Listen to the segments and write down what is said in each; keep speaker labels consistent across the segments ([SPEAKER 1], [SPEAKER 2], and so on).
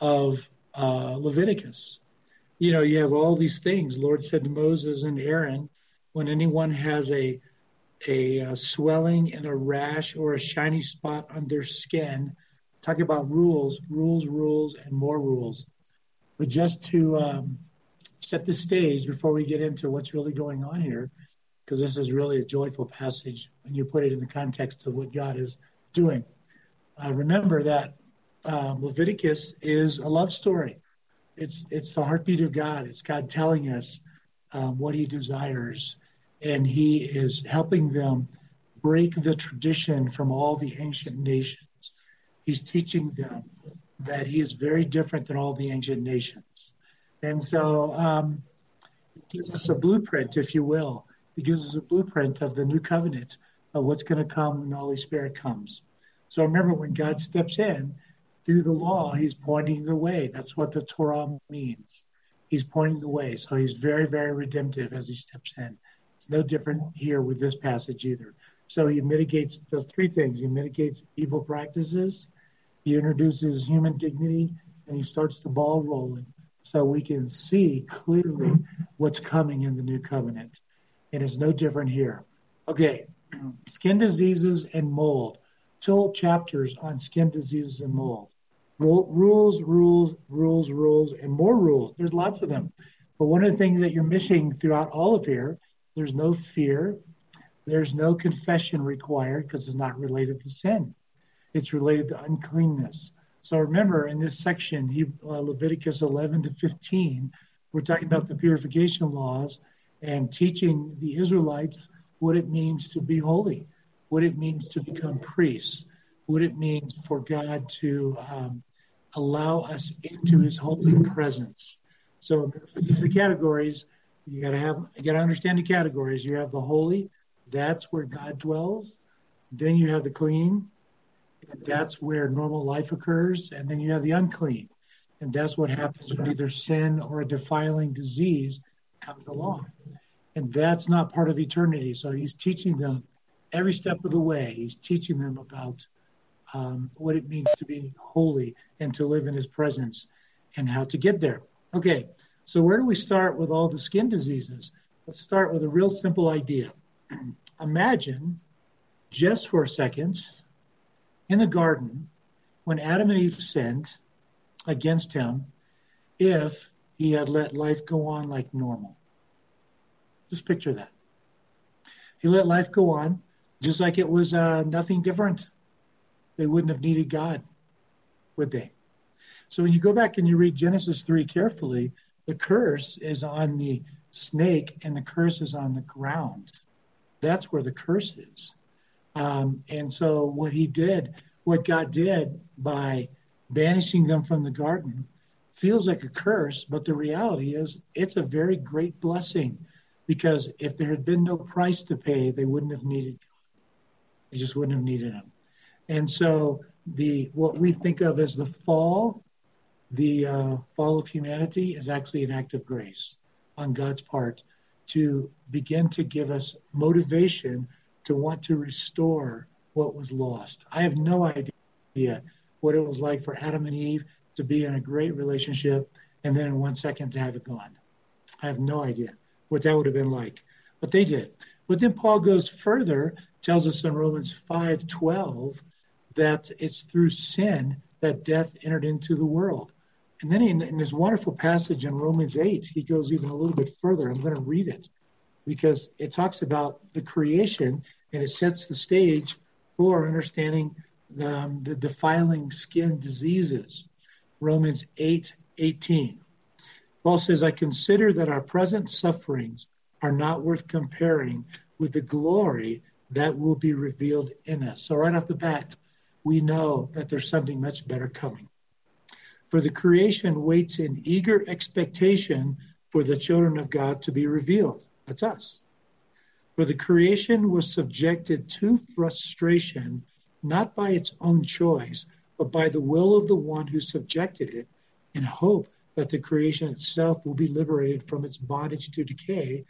[SPEAKER 1] of uh, Leviticus. You know, you have all these things. Lord said to Moses and Aaron, when anyone has a a, a swelling and a rash or a shiny spot on their skin, talk about rules, rules, rules, and more rules. But just to um, set the stage before we get into what's really going on here, because this is really a joyful passage when you put it in the context of what God is doing. Uh, remember that um, Leviticus is a love story. It's it's the heartbeat of God. It's God telling us um, what He desires, and He is helping them break the tradition from all the ancient nations. He's teaching them that He is very different than all the ancient nations, and so um, it gives us a blueprint, if you will. It gives us a blueprint of the new covenant of what's going to come when the Holy Spirit comes. So remember, when God steps in through the law, he's pointing the way. That's what the Torah means. He's pointing the way. So he's very, very redemptive as he steps in. It's no different here with this passage either. So he mitigates, does three things. He mitigates evil practices, he introduces human dignity, and he starts the ball rolling so we can see clearly what's coming in the new covenant. And it's no different here. Okay, skin diseases and mold two chapters on skin diseases and mold. Rules, rules, rules, rules, and more rules. There's lots of them. But one of the things that you're missing throughout all of here, there's no fear. There's no confession required because it's not related to sin. It's related to uncleanness. So remember, in this section, uh, Leviticus 11 to 15, we're talking about the purification laws and teaching the Israelites what it means to be holy what it means to become priests, what it means for God to um, allow us into His holy presence. So the categories you got to have, you got to understand the categories. You have the holy, that's where God dwells. Then you have the clean, that's where normal life occurs, and then you have the unclean, and that's what happens when either sin or a defiling disease comes along. And that's not part of eternity. So he's teaching them every step of the way, he's teaching them about um, what it means to be holy and to live in his presence and how to get there. Okay, so where do we start with all the skin diseases? Let's start with a real simple idea. Imagine just for a second in the garden when Adam and Eve sinned against him if he had let life go on like normal. Just picture that. He let life go on just like it was uh, nothing different. They wouldn't have needed God, would they? So when you go back and you read Genesis 3 carefully, the curse is on the snake and the curse is on the ground. That's where the curse is. Um, and so what he did, what God did by banishing them from the garden, feels like a curse, but the reality is it's a very great blessing because if there had been no price to pay, they wouldn't have needed God. they just wouldn't have needed him. And so the what we think of as the fall, the uh, fall of humanity, is actually an act of grace on God's part to begin to give us motivation to want to restore what was lost. I have no idea what it was like for Adam and Eve to be in a great relationship and then in one second to have it gone. I have no idea what that would have been like, but they did. But then Paul goes further tells us in Romans 5:12 that it's through sin that death entered into the world. And then in, in this wonderful passage in Romans 8, he goes even a little bit further. I'm going to read it because it talks about the creation and it sets the stage for understanding the, um, the defiling skin diseases. Romans 8 18. Paul says, I consider that our present sufferings are not worth comparing with the glory that will be revealed in us. So, right off the bat, we know that there's something much better coming. For the creation waits in eager expectation for the children of God to be revealed. That's us. For the creation was subjected to frustration, not by its own choice, but by the will of the one who subjected it, in hope that the creation itself will be liberated from its bondage to decay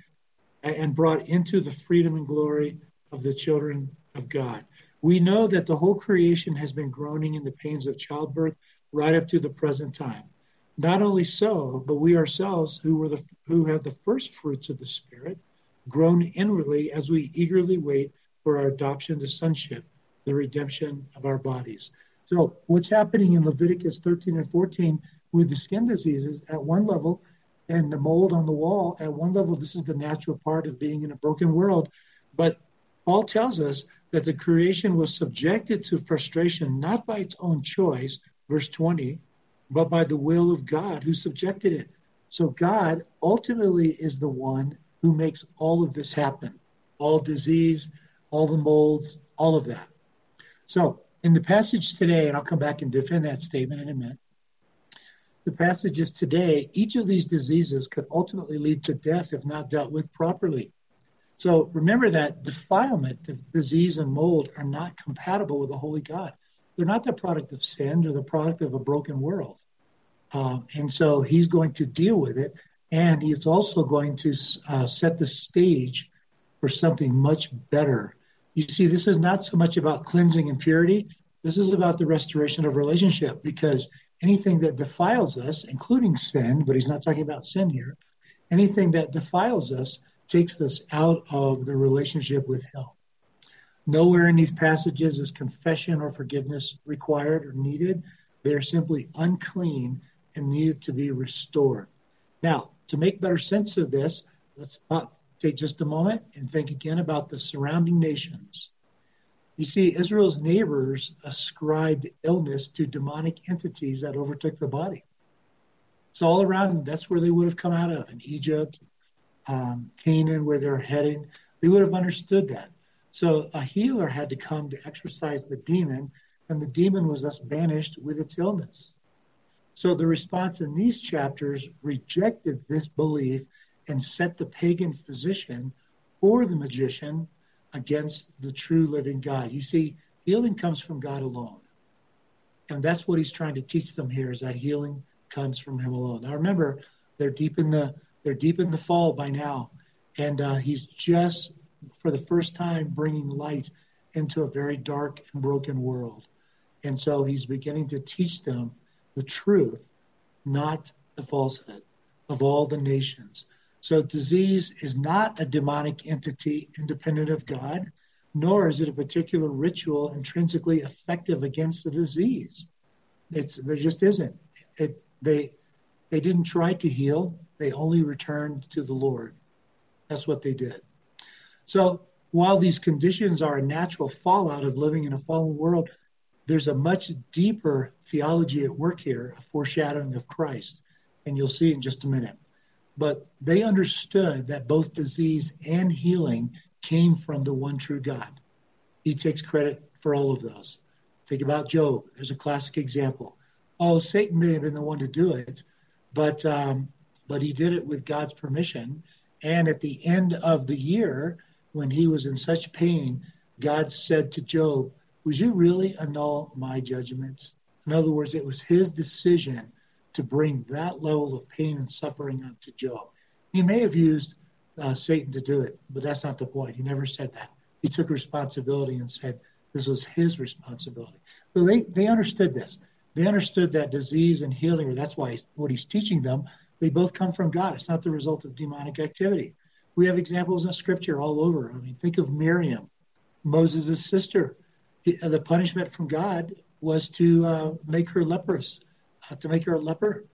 [SPEAKER 1] and brought into the freedom and glory of the children of God. We know that the whole creation has been groaning in the pains of childbirth right up to the present time. Not only so, but we ourselves, who were the who have the first fruits of the Spirit, groan inwardly as we eagerly wait for our adoption to sonship, the redemption of our bodies. So, what's happening in Leviticus 13 and 14 with the skin diseases at one level, and the mold on the wall at one level, this is the natural part of being in a broken world. But Paul tells us that the creation was subjected to frustration not by its own choice, verse 20, but by the will of God who subjected it. So God ultimately is the one who makes all of this happen all disease, all the molds, all of that. So in the passage today, and I'll come back and defend that statement in a minute. The passages today, each of these diseases could ultimately lead to death if not dealt with properly. So remember that defilement, the disease, and mold are not compatible with the holy God. They're not the product of sin or the product of a broken world. Um, and so he's going to deal with it. And he's also going to uh, set the stage for something much better. You see, this is not so much about cleansing and purity. This is about the restoration of relationship because anything that defiles us, including sin, but he's not talking about sin here, anything that defiles us takes us out of the relationship with hell. Nowhere in these passages is confession or forgiveness required or needed. They are simply unclean and needed to be restored. Now, to make better sense of this, let's take just a moment and think again about the surrounding nations. You see, Israel's neighbors ascribed illness to demonic entities that overtook the body. It's all around them. That's where they would have come out of in Egypt, um, Canaan, where they're heading, they would have understood that. So a healer had to come to exorcise the demon, and the demon was thus banished with its illness. So the response in these chapters rejected this belief and set the pagan physician or the magician against the true living God. You see, healing comes from God alone. And that's what he's trying to teach them here is that healing comes from him alone. Now remember, they're deep in the they're deep in the fall by now, and uh, he's just for the first time bringing light into a very dark and broken world. And so he's beginning to teach them the truth, not the falsehood of all the nations. So disease is not a demonic entity independent of God, nor is it a particular ritual intrinsically effective against the disease. It's there just isn't. It they they didn't try to heal. They only returned to the Lord. That's what they did. So while these conditions are a natural fallout of living in a fallen world, there's a much deeper theology at work here, a foreshadowing of Christ. And you'll see in just a minute. But they understood that both disease and healing came from the one true God. He takes credit for all of those. Think about Job. There's a classic example. Oh, Satan may have been the one to do it, but um, but he did it with God's permission. And at the end of the year, when he was in such pain, God said to Job, Would you really annul my judgment? In other words, it was his decision to bring that level of pain and suffering onto Job. He may have used uh, Satan to do it, but that's not the point. He never said that. He took responsibility and said this was his responsibility. So they, they understood this. They understood that disease and healing, or that's why what he's teaching them, they both come from God. It's not the result of demonic activity. We have examples in Scripture all over. I mean, think of Miriam, Moses' sister. The punishment from God was to uh, make her leprous, uh, to make her a leper.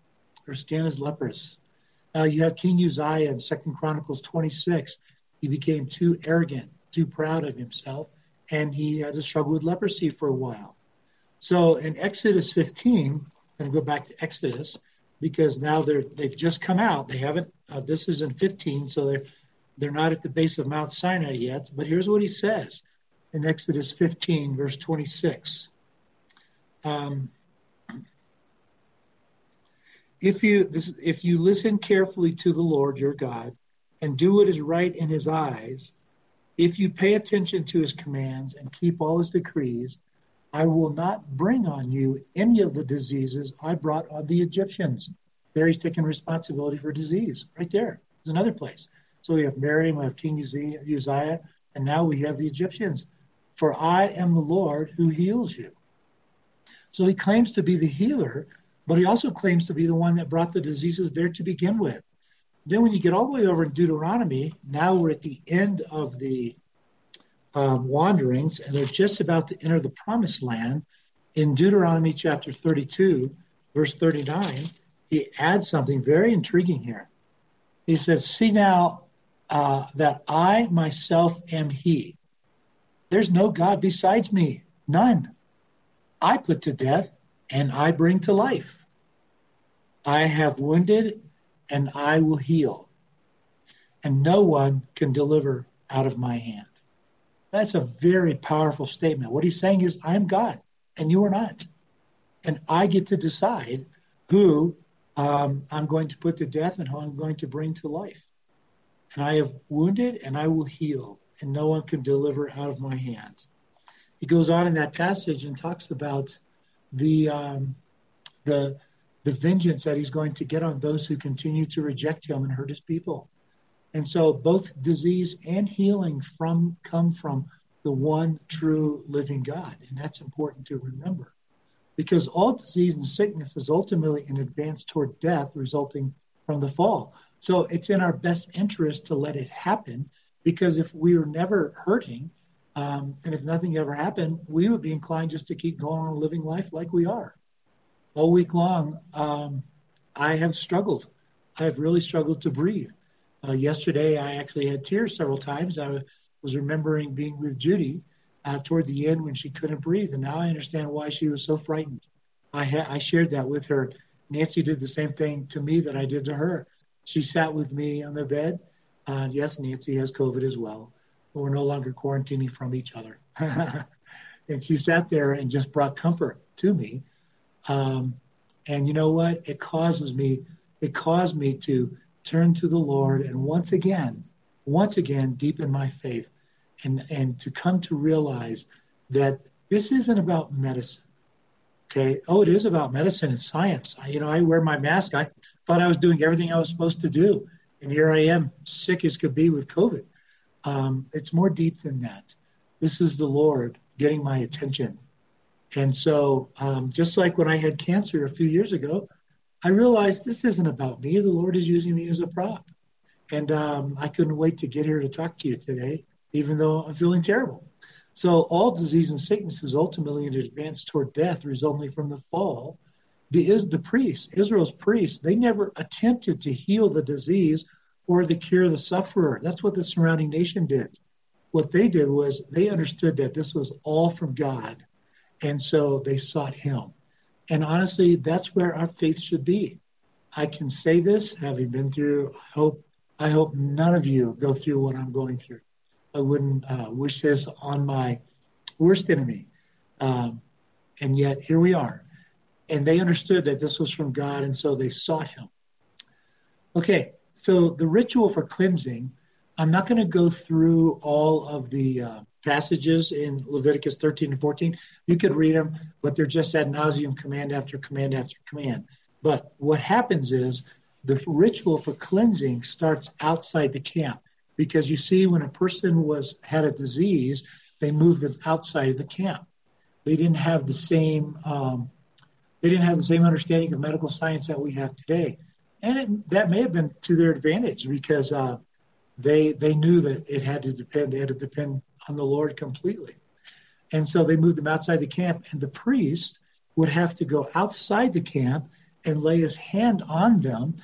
[SPEAKER 1] Her skin is leprous. Uh, you have King Uzziah in Second Chronicles 26. He became too arrogant, too proud of himself, and he had to struggle with leprosy for a while. So in Exodus 15, I'm going to go back to Exodus, because now they're they've just come out. They haven't. Uh, this is in 15, so they're they're not at the base of Mount Sinai yet. But here's what he says in Exodus 15, verse 26. Um, if you this, if you listen carefully to the Lord your God and do what is right in His eyes, if you pay attention to His commands and keep all His decrees, I will not bring on you any of the diseases I brought on the Egyptians. There he's taking responsibility for disease. Right there. There's another place. So we have Miriam, we have King Uzziah, and now we have the Egyptians. For I am the Lord who heals you. So he claims to be the healer, but he also claims to be the one that brought the diseases there to begin with. Then, when you get all the way over in Deuteronomy, now we're at the end of the um, wanderings, and they're just about to enter the promised land. In Deuteronomy chapter 32, verse 39, he adds something very intriguing here. He says, See now uh, that I myself am He. There's no God besides me, none. I put to death and I bring to life. I have wounded and I will heal. And no one can deliver out of my hand. That's a very powerful statement. What he's saying is, I am God and you are not. And I get to decide who um, I'm going to put to death and who I'm going to bring to life. And I have wounded and I will heal, and no one can deliver out of my hand. He goes on in that passage and talks about the um, the the vengeance that he's going to get on those who continue to reject him and hurt his people. And so both disease and healing from come from the one true living God. And that's important to remember. Because all disease and sickness is ultimately an advance toward death resulting from the fall. So it's in our best interest to let it happen because if we were never hurting, um, and if nothing ever happened, we would be inclined just to keep going on living life like we are. All week long, um, I have struggled. I have really struggled to breathe. Uh, yesterday, I actually had tears several times. I was remembering being with Judy uh, toward the end when she couldn't breathe, and now I understand why she was so frightened. I, ha- I shared that with her. Nancy did the same thing to me that I did to her. She sat with me on the bed. Uh, yes, Nancy has COVID as well. But we're no longer quarantining from each other. and she sat there and just brought comfort to me. Um, and you know what? It causes me, it caused me to turn to the Lord and once again, once again, deepen my faith and, and to come to realize that this isn't about medicine. Okay. Oh, it is about medicine and science. I, you know, I wear my mask. I thought I was doing everything I was supposed to do. And here I am, sick as could be with COVID. Um, it's more deep than that. This is the Lord getting my attention. And so, um, just like when I had cancer a few years ago, I realized this isn't about me. The Lord is using me as a prop. And um, I couldn't wait to get here to talk to you today, even though I'm feeling terrible. So, all disease and sickness is ultimately an advance toward death resulting from the fall. The, is the priests, Israel's priests, they never attempted to heal the disease or to cure the sufferer. That's what the surrounding nation did. What they did was they understood that this was all from God, and so they sought Him. And honestly, that's where our faith should be. I can say this, having been through. I hope I hope none of you go through what I'm going through. I wouldn't uh, wish this on my worst enemy. Um, and yet here we are. And they understood that this was from God, and so they sought Him. Okay, so the ritual for cleansing, I'm not going to go through all of the uh, passages in Leviticus 13 and 14. You could read them, but they're just ad nauseum, command after command after command. But what happens is the ritual for cleansing starts outside the camp because you see when a person was had a disease they moved them outside of the camp they didn't have the same um, they didn't have the same understanding of medical science that we have today and it, that may have been to their advantage because uh, they they knew that it had to depend they had to depend on the lord completely and so they moved them outside the camp and the priest would have to go outside the camp and lay his hand on them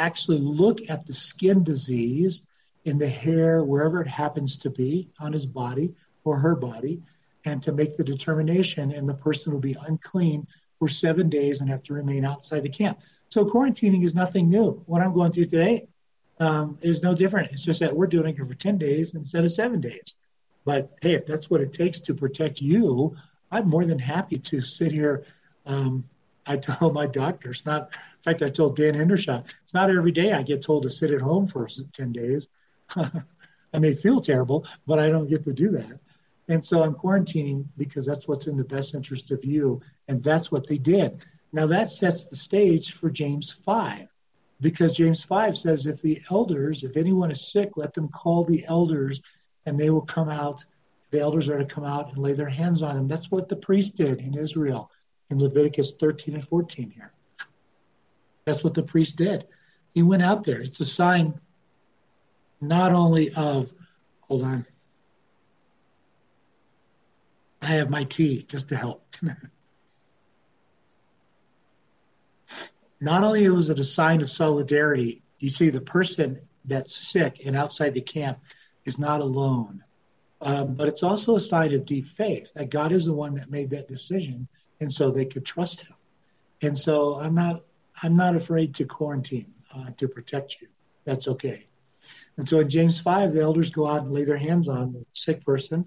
[SPEAKER 1] actually look at the skin disease in the hair, wherever it happens to be on his body or her body, and to make the determination, and the person will be unclean for seven days and have to remain outside the camp. So quarantining is nothing new. What I'm going through today um, is no different. It's just that we're doing it for 10 days instead of seven days. But hey, if that's what it takes to protect you, I'm more than happy to sit here. Um, I tell my doctors, not in fact, I told Dan Hendershot, it's not every day I get told to sit at home for 10 days. I may feel terrible, but I don't get to do that. And so I'm quarantining because that's what's in the best interest of you. And that's what they did. Now that sets the stage for James 5, because James 5 says, if the elders, if anyone is sick, let them call the elders and they will come out. The elders are to come out and lay their hands on them. That's what the priest did in Israel. in Leviticus 13 and 14 here. That's what the priest did. He went out there. It's a sign not only of, hold on, I have my tea just to help. not only was it a sign of solidarity, you see the person that's sick and outside the camp is not alone. Um, but it's also a sign of deep faith that God is the one that made that decision, and so they could trust Him. And so I'm not I'm not afraid to quarantine uh, to protect you. That's okay. And so in James five, the elders go out and lay their hands on the sick person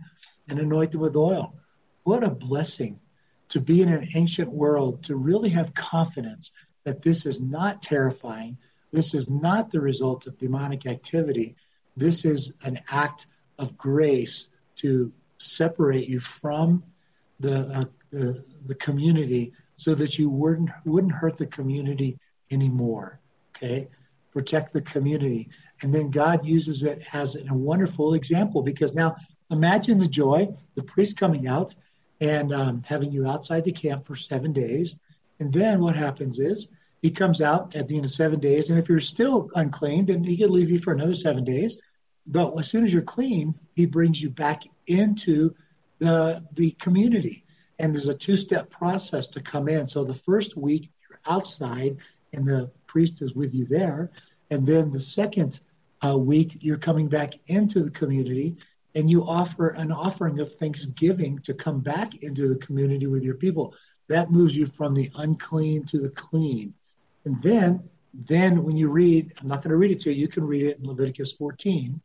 [SPEAKER 1] and anoint them with oil. What a blessing to be in an ancient world to really have confidence that this is not terrifying. This is not the result of demonic activity. This is an act of grace to separate you from the, uh, the, the community so that you wouldn't wouldn't hurt the community anymore. Okay, protect the community, and then God uses it as a wonderful example because now imagine the joy the priest coming out and um, having you outside the camp for seven days, and then what happens is he comes out at the end of seven days, and if you're still unclean, then he could leave you for another seven days but as soon as you're clean, he brings you back into the the community. And there's a two-step process to come in. So the first week you're outside, and the priest is with you there, and then the second uh, week you're coming back into the community, and you offer an offering of thanksgiving to come back into the community with your people. That moves you from the unclean to the clean. And then then, when you read, I'm not going to read it to you, you can read it in Leviticus 14.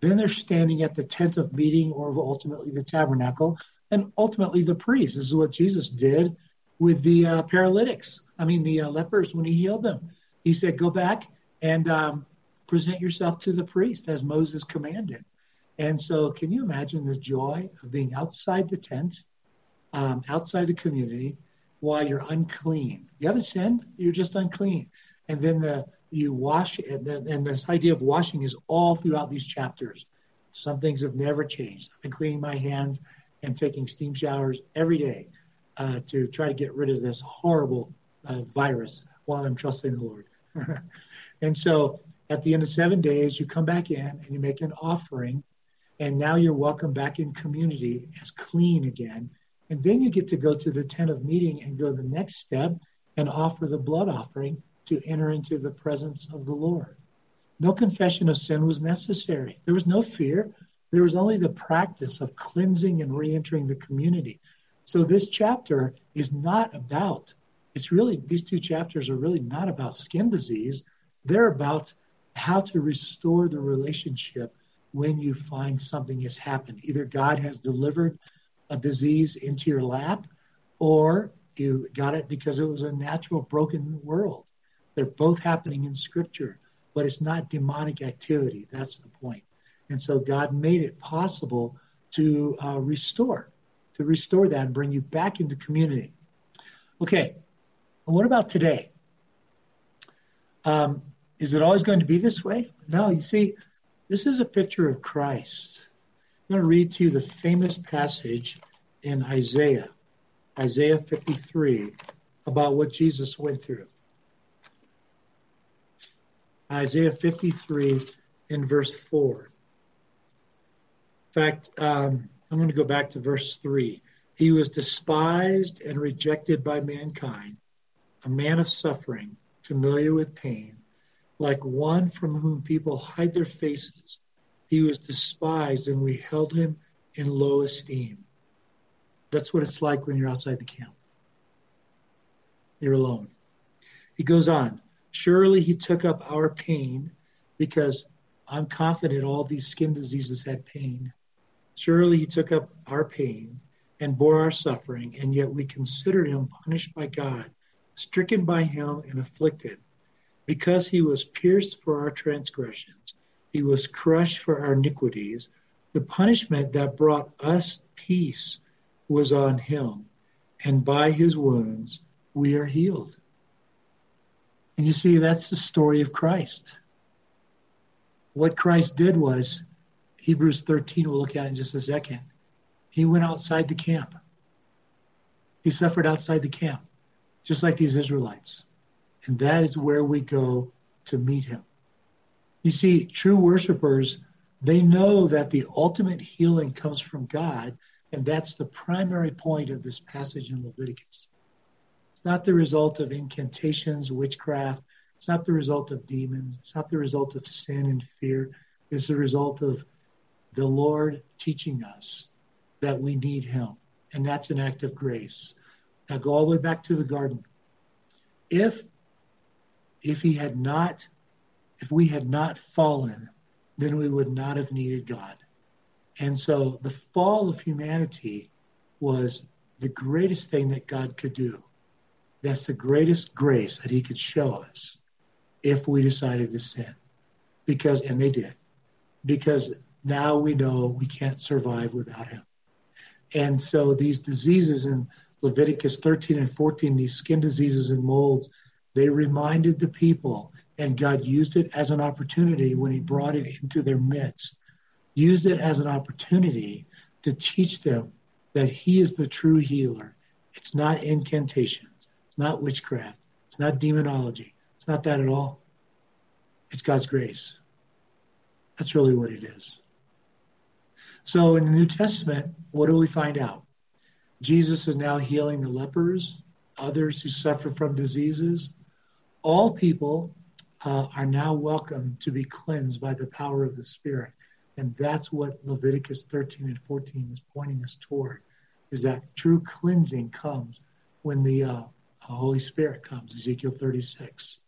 [SPEAKER 1] Then they're standing at the tent of meeting or ultimately the tabernacle and ultimately the priest. This is what Jesus did with the uh, paralytics. I mean, the uh, lepers when he healed them. He said, Go back and um, present yourself to the priest as Moses commanded. And so, can you imagine the joy of being outside the tent, um, outside the community, while you're unclean? You haven't sinned, you're just unclean. And then the you wash and, and this idea of washing is all throughout these chapters. Some things have never changed. I've been cleaning my hands and taking steam showers every day uh, to try to get rid of this horrible uh, virus while i'm trusting the lord. And so at the end of seven days you come back in and you make an offering and now you're welcome back in community as clean again and then you get to go to the tent of meeting and go the next step and offer the blood offering to enter into the presence of the Lord. No confession of sin was necessary. There was no fear. There was only the practice of cleansing and re entering the community. So this chapter is not about, it's really, these two chapters are really not about skin disease. They're about how to restore the relationship when you find something has happened. Either God has delivered a disease into your lap or you got it because it was a natural broken world. They're both happening in Scripture, but it's not demonic activity. That's the point. And so God made it possible to uh, restore, to restore that and bring you back into community. Okay, what about today? Um, is it always going to be this way? No, you see, this is a picture of Christ. I'm going to read to you the famous passage in Isaiah, Isaiah 53, about what Jesus went through. Isaiah 53 in verse 4. In fact, um, I'm going to go back to verse 3. He was despised and rejected by mankind, a man of suffering, familiar with pain, like one from whom people hide their faces. He was despised, and we held him in low esteem. That's what it's like when you're outside the camp. You're alone. He goes on Surely he took up our pain because I'm confident all these skin diseases had pain. Surely he took up our pain and bore our suffering, and yet we considered him punished by God, stricken by him, and afflicted. Because he was pierced for our transgressions, he was crushed for our iniquities. The punishment that brought us peace was on him, and by his wounds we are healed. And you see, that's the story of Christ. What Christ did was, Hebrews 13, we'll look at in just a second. He went outside the camp. He suffered outside the camp. just like these Israelites. And that is where we go to meet him. You see, true worshipers, they know that the ultimate healing comes from God, and that's the primary point of this passage in Leviticus. It's not the result of incantations, witchcraft. It's not the result of demons. It's not the result of sin and fear. It's the result of the Lord teaching us that we need Him. And that's an act of grace. Now go all the way back to the garden. If if he had not if we had not fallen, then we would not have needed God. And so the fall of humanity was the greatest thing that God could do. That's the greatest grace that he could show us if we decided to sin. Because, and they did, because now we know we can't survive without him. And so these diseases in Leviticus 13 and 14, these skin diseases and molds, they reminded the people, and God used it as an opportunity when he brought it into their midst, used it as an opportunity to teach them that he is the true healer. It's not incantations, it's not witchcraft. It's not demonology. It's not that at all. It's God's grace. That's really what it is. So in the New Testament, what do we find out? Jesus is now healing the lepers, others who suffer from diseases. All people uh, are now welcome to be cleansed by the power of the Spirit. And that's what Leviticus 13 and 14 is pointing us toward, is that true cleansing comes when the uh, the Holy Spirit comes, Ezekiel 36.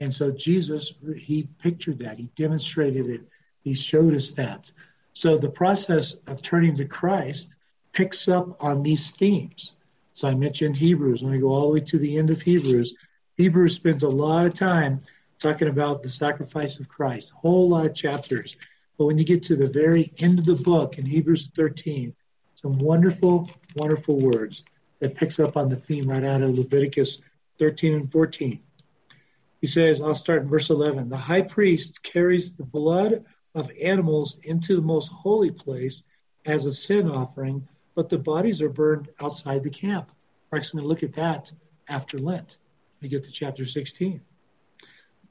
[SPEAKER 1] And so Jesus, he pictured that, he demonstrated it, he showed us that. So the process of turning to Christ picks up on these themes. So I mentioned Hebrews. When we go all the way to the end of Hebrews, Hebrews spends a lot of time talking about the sacrifice of Christ, a whole lot of chapters. But when you get to the very end of the book in Hebrews 13, some wonderful, wonderful words that picks up on the theme right out of Leviticus 13 and 14. He says, I'll start in verse 11. The high priest carries the blood of animals into the most holy place as a sin offering, but the bodies are burned outside the camp. We're actually going to look at that after Lent. We get to chapter 16.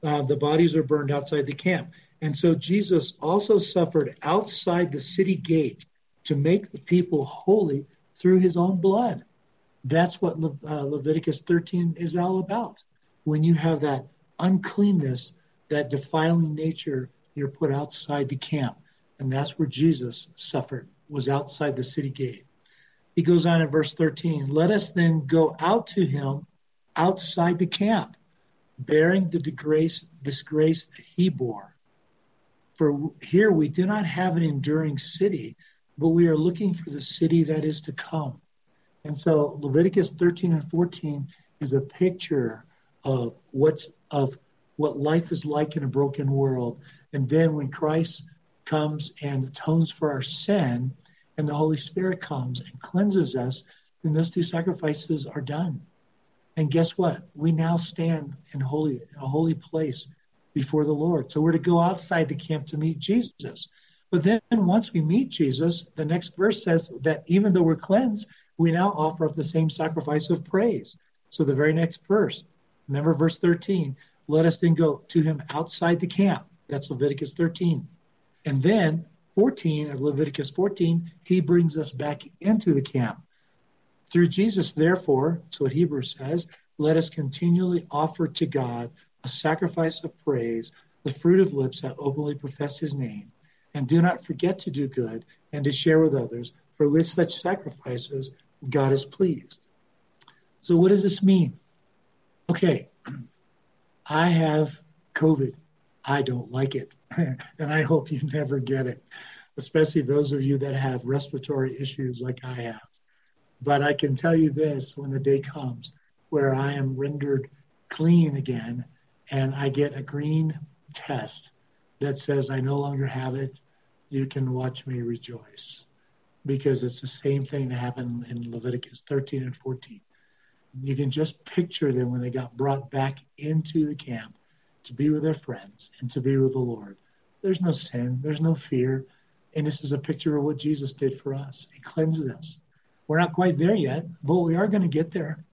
[SPEAKER 1] Uh, the bodies are burned outside the camp. And so Jesus also suffered outside the city gate to make the people holy through his own blood. That's what Le- uh, Leviticus 13 is all about. When you have that uncleanness, that defiling nature, you're put outside the camp. And that's where Jesus suffered, was outside the city gate. He goes on in verse 13 Let us then go out to him outside the camp, bearing the disgrace, disgrace that he bore. For here we do not have an enduring city, but we are looking for the city that is to come. And so Leviticus 13 and 14 is a picture of what's of what life is like in a broken world. And then when Christ comes and atones for our sin, and the Holy Spirit comes and cleanses us, then those two sacrifices are done. And guess what? We now stand in holy in a holy place before the Lord. So we're to go outside the camp to meet Jesus. But then once we meet Jesus, the next verse says that even though we're cleansed, we now offer up the same sacrifice of praise. So the very next verse, remember verse 13, let us then go to him outside the camp. That's Leviticus 13. And then 14 of Leviticus 14, he brings us back into the camp. Through Jesus, therefore, that's what Hebrews says, let us continually offer to God a sacrifice of praise, the fruit of lips that openly profess his name. And do not forget to do good and to share with others, for with such sacrifices God is pleased. So, what does this mean? Okay, I have COVID. I don't like it. and I hope you never get it, especially those of you that have respiratory issues like I have. But I can tell you this when the day comes where I am rendered clean again and I get a green test that says I no longer have it, you can watch me rejoice because it's the same thing that happened in Leviticus 13 and 14. You can just picture them when they got brought back into the camp to be with their friends and to be with the Lord. There's no sin, there's no fear. And this is a picture of what Jesus did for us. He cleanses us. We're not quite there yet, but we are going to get there.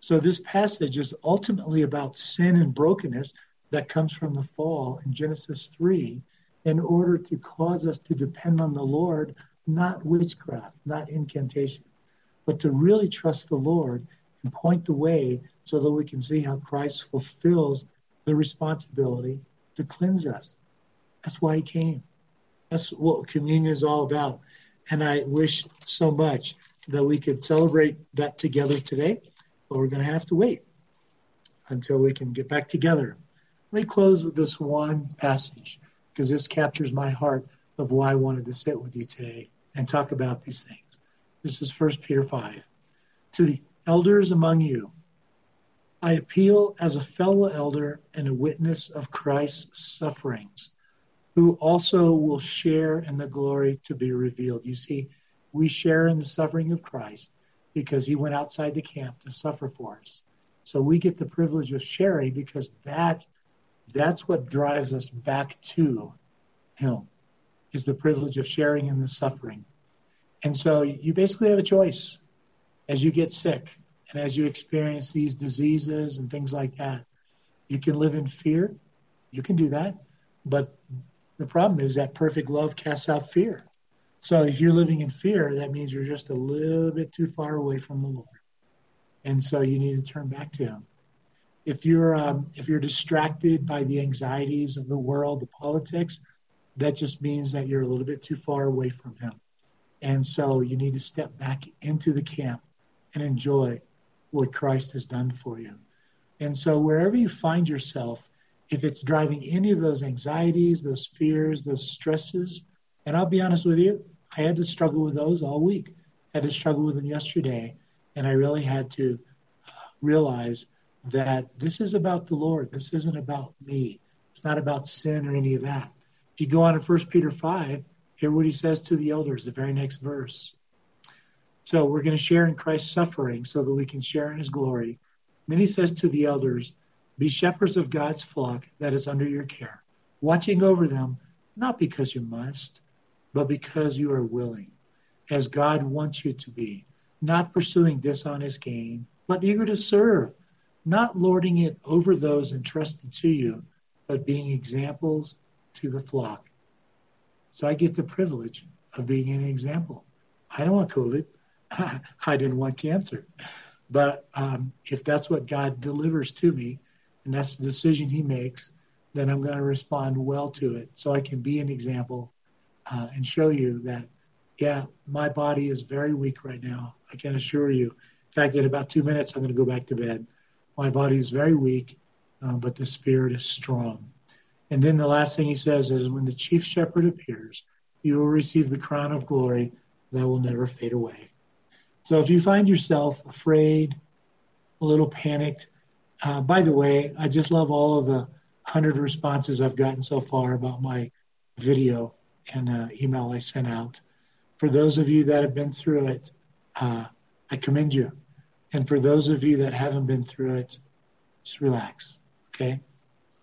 [SPEAKER 1] So this passage is ultimately about sin and brokenness that comes from the fall in Genesis 3 in order to cause us to depend on the Lord, not witchcraft, not incantation, but to really trust the Lord and point the way so that we can see how Christ fulfills the responsibility to cleanse us. That's why he came. That's what communion is all about. And I wish so much that we could celebrate that together today, but we're going to have to wait until we can get back together. Let me close with this one passage because this captures my heart of why I wanted to sit with you today and talk about these things. This is 1 Peter 5. To the elders among you, I appeal as a fellow elder and a witness of Christ's sufferings, who also will share in the glory to be revealed. You see, we share in the suffering of Christ because he went outside the camp to suffer for us. So we get the privilege of sharing because that that's what drives us back to him is the privilege of sharing in the suffering. And so you basically have a choice as you get sick and as you experience these diseases and things like that. You can live in fear. You can do that. But the problem is that perfect love casts out fear. So if you're living in fear, that means you're just a little bit too far away from the Lord. And so you need to turn back to Him. If you're um, if you're distracted by the anxieties of the world, the politics, that just means that you're a little bit too far away from Him. And so you need to step back into the camp and enjoy what Christ has done for you. And so wherever you find yourself, if it's driving any of those anxieties, those fears, those stresses, and I'll be honest with you, I had to struggle with those all week. I had to struggle with them yesterday, and I really had to uh, realize that this is about the Lord. This isn't about me. It's not about sin or any of that. If you go on to 1 Peter 5, hear what he says to the elders, the very next verse. So we're going to share in Christ's suffering so that we can share in his glory. Then he says to the elders, Be shepherds of God's flock that is under your care, watching over them, not because you must, but because you are willing, as God wants you to be, not pursuing dishonest gain, but eager to serve not lording it over those entrusted to you, but being examples to the flock. So I get the privilege of being an example. I don't want COVID. I didn't want cancer. But um, if that's what God delivers to me, and that's the decision He makes, then I'm going to respond well to it so I can be an example uh, and show you that, yeah, my body is very weak right now. I can assure you. In fact, in about two minutes, I'm going to go back to bed. My body is very weak, uh, but the spirit is strong. And then the last thing he says is when the chief shepherd appears, you will receive the crown of glory that will never fade away. So if you find yourself afraid, a little panicked, uh, by the way, I just love all of the 100 responses I've gotten so far about my video and uh, email I sent out. For those of you that have been through it, uh, I commend you. And for those of you that haven't been through it, just relax, okay?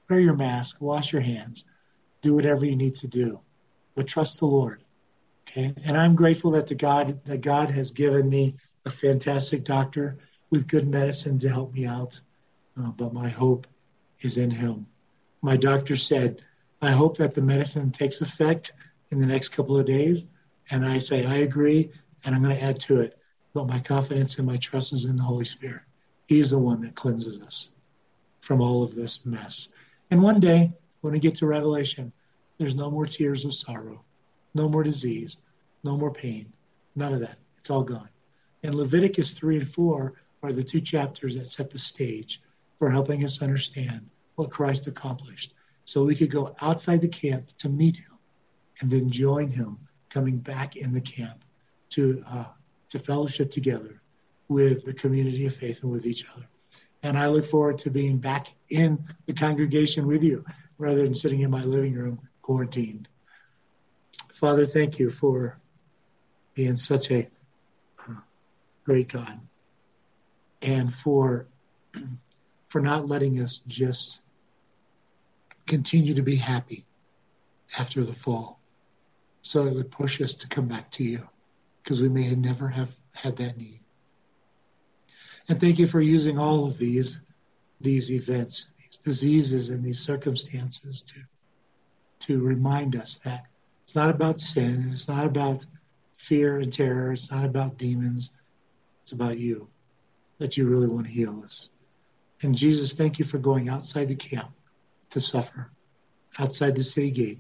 [SPEAKER 1] Wear your mask, wash your hands, do whatever you need to do, but trust the Lord, okay? And I'm grateful that the God that God has given me a fantastic doctor with good medicine to help me out, uh, but my hope is in Him. My doctor said, "I hope that the medicine takes effect in the next couple of days," and I say, "I agree," and I'm going to add to it but my confidence and my trust is in the Holy Spirit. He's the one that cleanses us from all of this mess. And one day, when we get to Revelation, there's no more tears of sorrow, no more disease, no more pain, none of that. It's all gone. And Leviticus 3 and 4 are the two chapters that set the stage for helping us understand what Christ accomplished. So we could go outside the camp to meet him and then join him coming back in the camp to uh, to fellowship together with the community of faith and with each other. And I look forward to being back in the congregation with you rather than sitting in my living room quarantined. Father, thank you for being such a great God and for for not letting us just continue to be happy after the fall so it would push us to come back to you because we may never have had that need. And thank you for using all of these these events, these diseases, and these circumstances to to remind us that it's not about sin, it's not about fear and terror, it's not about demons, it's about you. That you really want to heal us. And Jesus, thank you for going outside the camp to suffer, outside the city gate,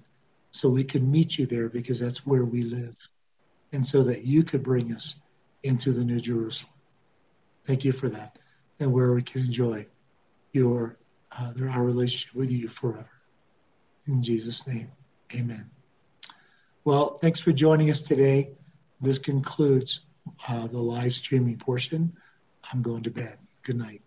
[SPEAKER 1] so we could meet you there because that's where we live. And so that you could bring us into the New Jerusalem. Thank you for that. And where we can enjoy your uh, our relationship with you forever. In Jesus' name, amen. Well, thanks for joining us today. This concludes uh, the live streaming portion. I'm going to bed. Good night.